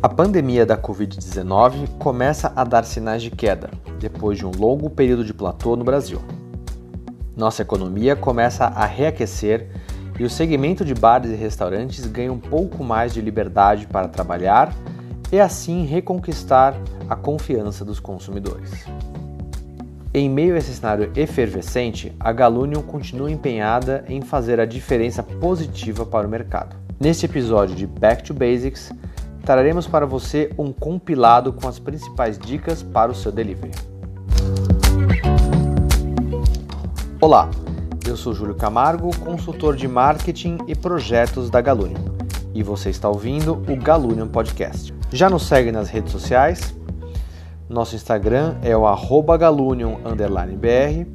A pandemia da Covid-19 começa a dar sinais de queda, depois de um longo período de platô no Brasil. Nossa economia começa a reaquecer e o segmento de bares e restaurantes ganha um pouco mais de liberdade para trabalhar e assim reconquistar a confiança dos consumidores. Em meio a esse cenário efervescente, a Galunion continua empenhada em fazer a diferença positiva para o mercado. Neste episódio de Back to Basics, traremos para você um compilado com as principais dicas para o seu delivery. Olá, eu sou Júlio Camargo, consultor de marketing e projetos da Galunion, e você está ouvindo o Galunion Podcast. Já nos segue nas redes sociais? Nosso Instagram é o galunion_br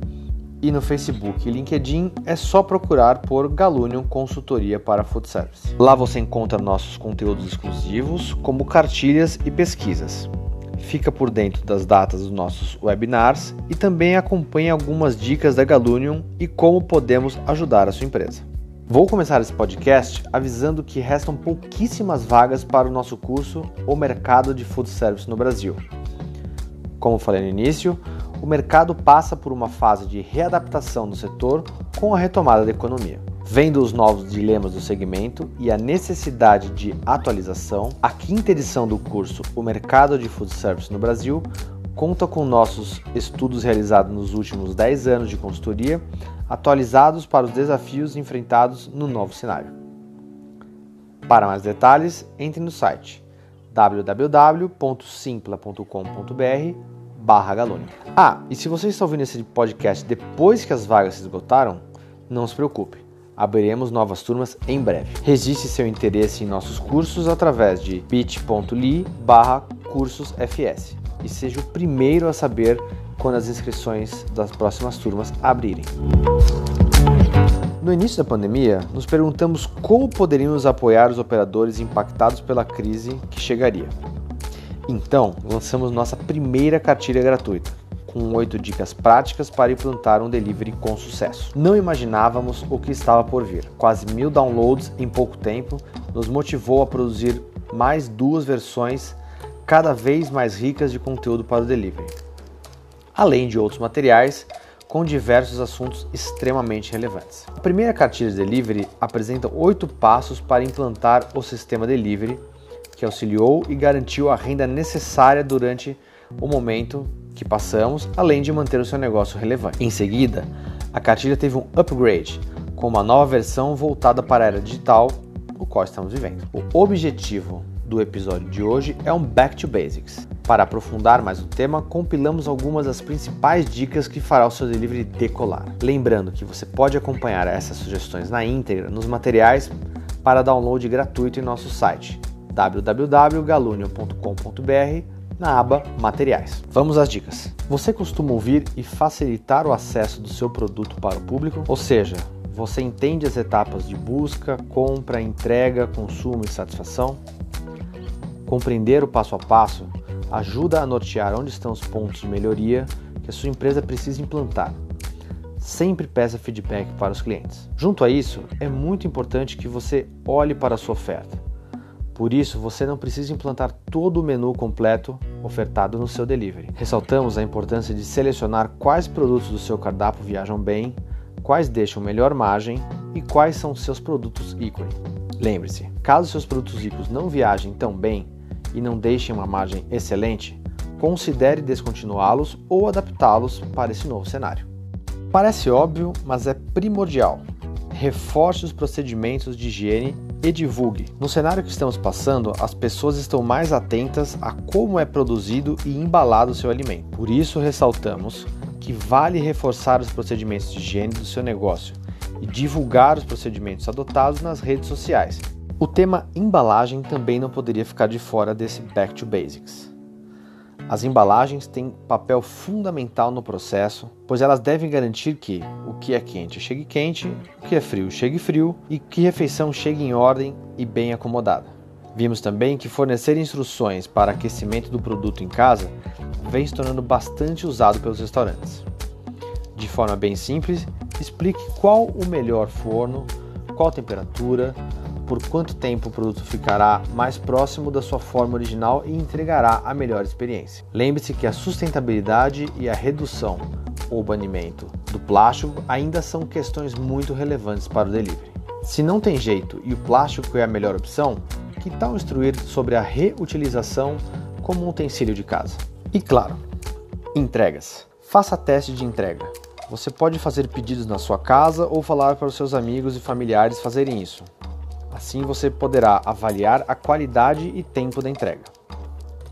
e no Facebook e LinkedIn é só procurar por Galunion Consultoria para Food Service. Lá você encontra nossos conteúdos exclusivos, como cartilhas e pesquisas. Fica por dentro das datas dos nossos webinars e também acompanha algumas dicas da Galunion e como podemos ajudar a sua empresa. Vou começar esse podcast avisando que restam pouquíssimas vagas para o nosso curso O Mercado de Food Service no Brasil. Como falei no início, o mercado passa por uma fase de readaptação no setor com a retomada da economia. Vendo os novos dilemas do segmento e a necessidade de atualização, a quinta edição do curso O Mercado de Food Service no Brasil conta com nossos estudos realizados nos últimos 10 anos de consultoria, atualizados para os desafios enfrentados no novo cenário. Para mais detalhes, entre no site www.simpla.com.br barra Galone. Ah, e se você está ouvindo esse podcast depois que as vagas se esgotaram, não se preocupe. Abriremos novas turmas em breve. Registre seu interesse em nossos cursos através de bit.ly barra cursosfs e seja o primeiro a saber quando as inscrições das próximas turmas abrirem. No início da pandemia, nos perguntamos como poderíamos apoiar os operadores impactados pela crise que chegaria. Então, lançamos nossa primeira cartilha gratuita, com oito dicas práticas para implantar um delivery com sucesso. Não imaginávamos o que estava por vir. Quase mil downloads em pouco tempo nos motivou a produzir mais duas versões cada vez mais ricas de conteúdo para o delivery, além de outros materiais com diversos assuntos extremamente relevantes. A primeira cartilha de delivery apresenta oito passos para implantar o sistema delivery que auxiliou e garantiu a renda necessária durante o momento que passamos, além de manter o seu negócio relevante. Em seguida, a cartilha teve um upgrade, com uma nova versão voltada para a era digital, o qual estamos vivendo. O objetivo do episódio de hoje é um Back to Basics. Para aprofundar mais o tema, compilamos algumas das principais dicas que fará o seu delivery decolar. Lembrando que você pode acompanhar essas sugestões na íntegra nos materiais para download gratuito em nosso site www.galunion.com.br na aba Materiais. Vamos às dicas. Você costuma ouvir e facilitar o acesso do seu produto para o público? Ou seja, você entende as etapas de busca, compra, entrega, consumo e satisfação? Compreender o passo a passo ajuda a nortear onde estão os pontos de melhoria que a sua empresa precisa implantar. Sempre peça feedback para os clientes. Junto a isso, é muito importante que você olhe para a sua oferta por isso, você não precisa implantar todo o menu completo ofertado no seu delivery. Ressaltamos a importância de selecionar quais produtos do seu cardápio viajam bem, quais deixam melhor margem e quais são seus produtos ícone. Lembre-se, caso seus produtos ícones não viajem tão bem e não deixem uma margem excelente, considere descontinuá-los ou adaptá-los para esse novo cenário. Parece óbvio, mas é primordial. Reforce os procedimentos de higiene e divulgue. No cenário que estamos passando, as pessoas estão mais atentas a como é produzido e embalado seu alimento. Por isso, ressaltamos que vale reforçar os procedimentos de higiene do seu negócio e divulgar os procedimentos adotados nas redes sociais. O tema embalagem também não poderia ficar de fora desse Back to Basics. As embalagens têm papel fundamental no processo, pois elas devem garantir que o que é quente chegue quente, o que é frio chegue frio e que refeição chegue em ordem e bem acomodada. Vimos também que fornecer instruções para aquecimento do produto em casa vem se tornando bastante usado pelos restaurantes. De forma bem simples, explique qual o melhor forno, qual temperatura, por quanto tempo o produto ficará mais próximo da sua forma original e entregará a melhor experiência. Lembre-se que a sustentabilidade e a redução ou banimento do plástico ainda são questões muito relevantes para o delivery. Se não tem jeito e o plástico é a melhor opção, que tal instruir sobre a reutilização como um utensílio de casa? E claro, entregas. Faça teste de entrega. Você pode fazer pedidos na sua casa ou falar para os seus amigos e familiares fazerem isso. Assim você poderá avaliar a qualidade e tempo da entrega.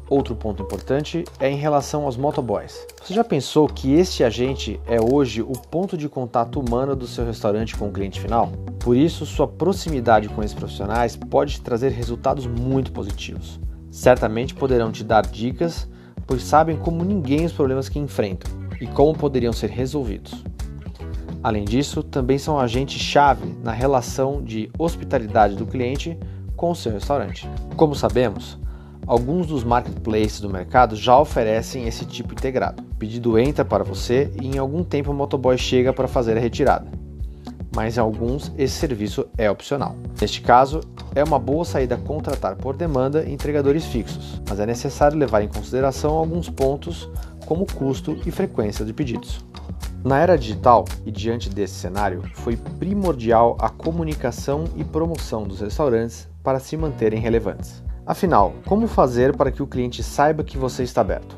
Outro ponto importante é em relação aos motoboys. Você já pensou que este agente é hoje o ponto de contato humano do seu restaurante com o cliente final? Por isso, sua proximidade com esses profissionais pode te trazer resultados muito positivos. Certamente poderão te dar dicas, pois sabem como ninguém os problemas que enfrentam e como poderiam ser resolvidos. Além disso, também são agentes-chave na relação de hospitalidade do cliente com o seu restaurante. Como sabemos, alguns dos marketplaces do mercado já oferecem esse tipo integrado. O pedido entra para você e em algum tempo o motoboy chega para fazer a retirada. Mas em alguns esse serviço é opcional. Neste caso, é uma boa saída contratar por demanda entregadores fixos, mas é necessário levar em consideração alguns pontos como custo e frequência de pedidos. Na era digital e diante desse cenário, foi primordial a comunicação e promoção dos restaurantes para se manterem relevantes. Afinal, como fazer para que o cliente saiba que você está aberto?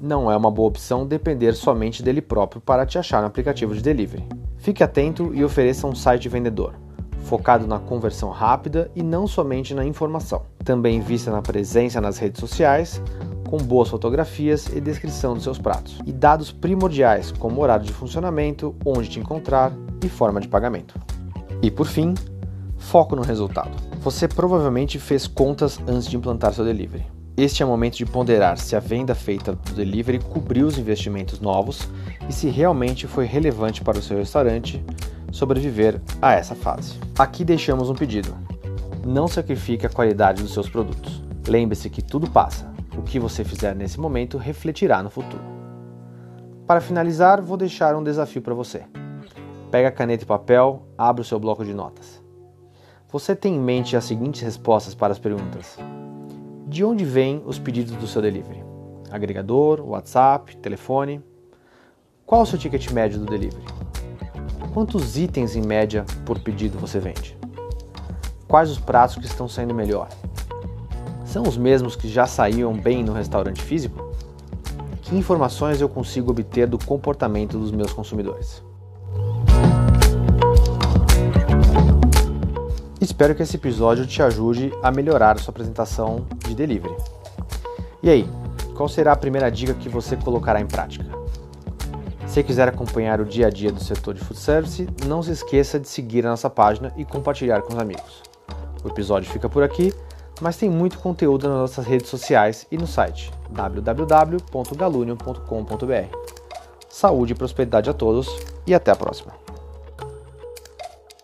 Não é uma boa opção depender somente dele próprio para te achar no aplicativo de delivery. Fique atento e ofereça um site vendedor, focado na conversão rápida e não somente na informação. Também invista na presença nas redes sociais, com boas fotografias e descrição dos seus pratos, e dados primordiais como horário de funcionamento, onde te encontrar e forma de pagamento. E por fim, foco no resultado. Você provavelmente fez contas antes de implantar seu delivery. Este é o momento de ponderar se a venda feita do delivery cobriu os investimentos novos e se realmente foi relevante para o seu restaurante sobreviver a essa fase. Aqui deixamos um pedido. Não sacrifique a qualidade dos seus produtos. Lembre-se que tudo passa que você fizer nesse momento refletirá no futuro. Para finalizar, vou deixar um desafio para você. Pega caneta e papel, abre o seu bloco de notas. Você tem em mente as seguintes respostas para as perguntas: De onde vêm os pedidos do seu delivery? Agregador, WhatsApp, telefone? Qual o seu ticket médio do delivery? Quantos itens em média por pedido você vende? Quais os pratos que estão saindo melhor? São os mesmos que já saíam bem no restaurante físico? Que informações eu consigo obter do comportamento dos meus consumidores? Espero que esse episódio te ajude a melhorar a sua apresentação de delivery. E aí, qual será a primeira dica que você colocará em prática? Se quiser acompanhar o dia a dia do setor de food service, não se esqueça de seguir a nossa página e compartilhar com os amigos. O episódio fica por aqui mas tem muito conteúdo nas nossas redes sociais e no site www.galunion.com.br. Saúde e prosperidade a todos e até a próxima!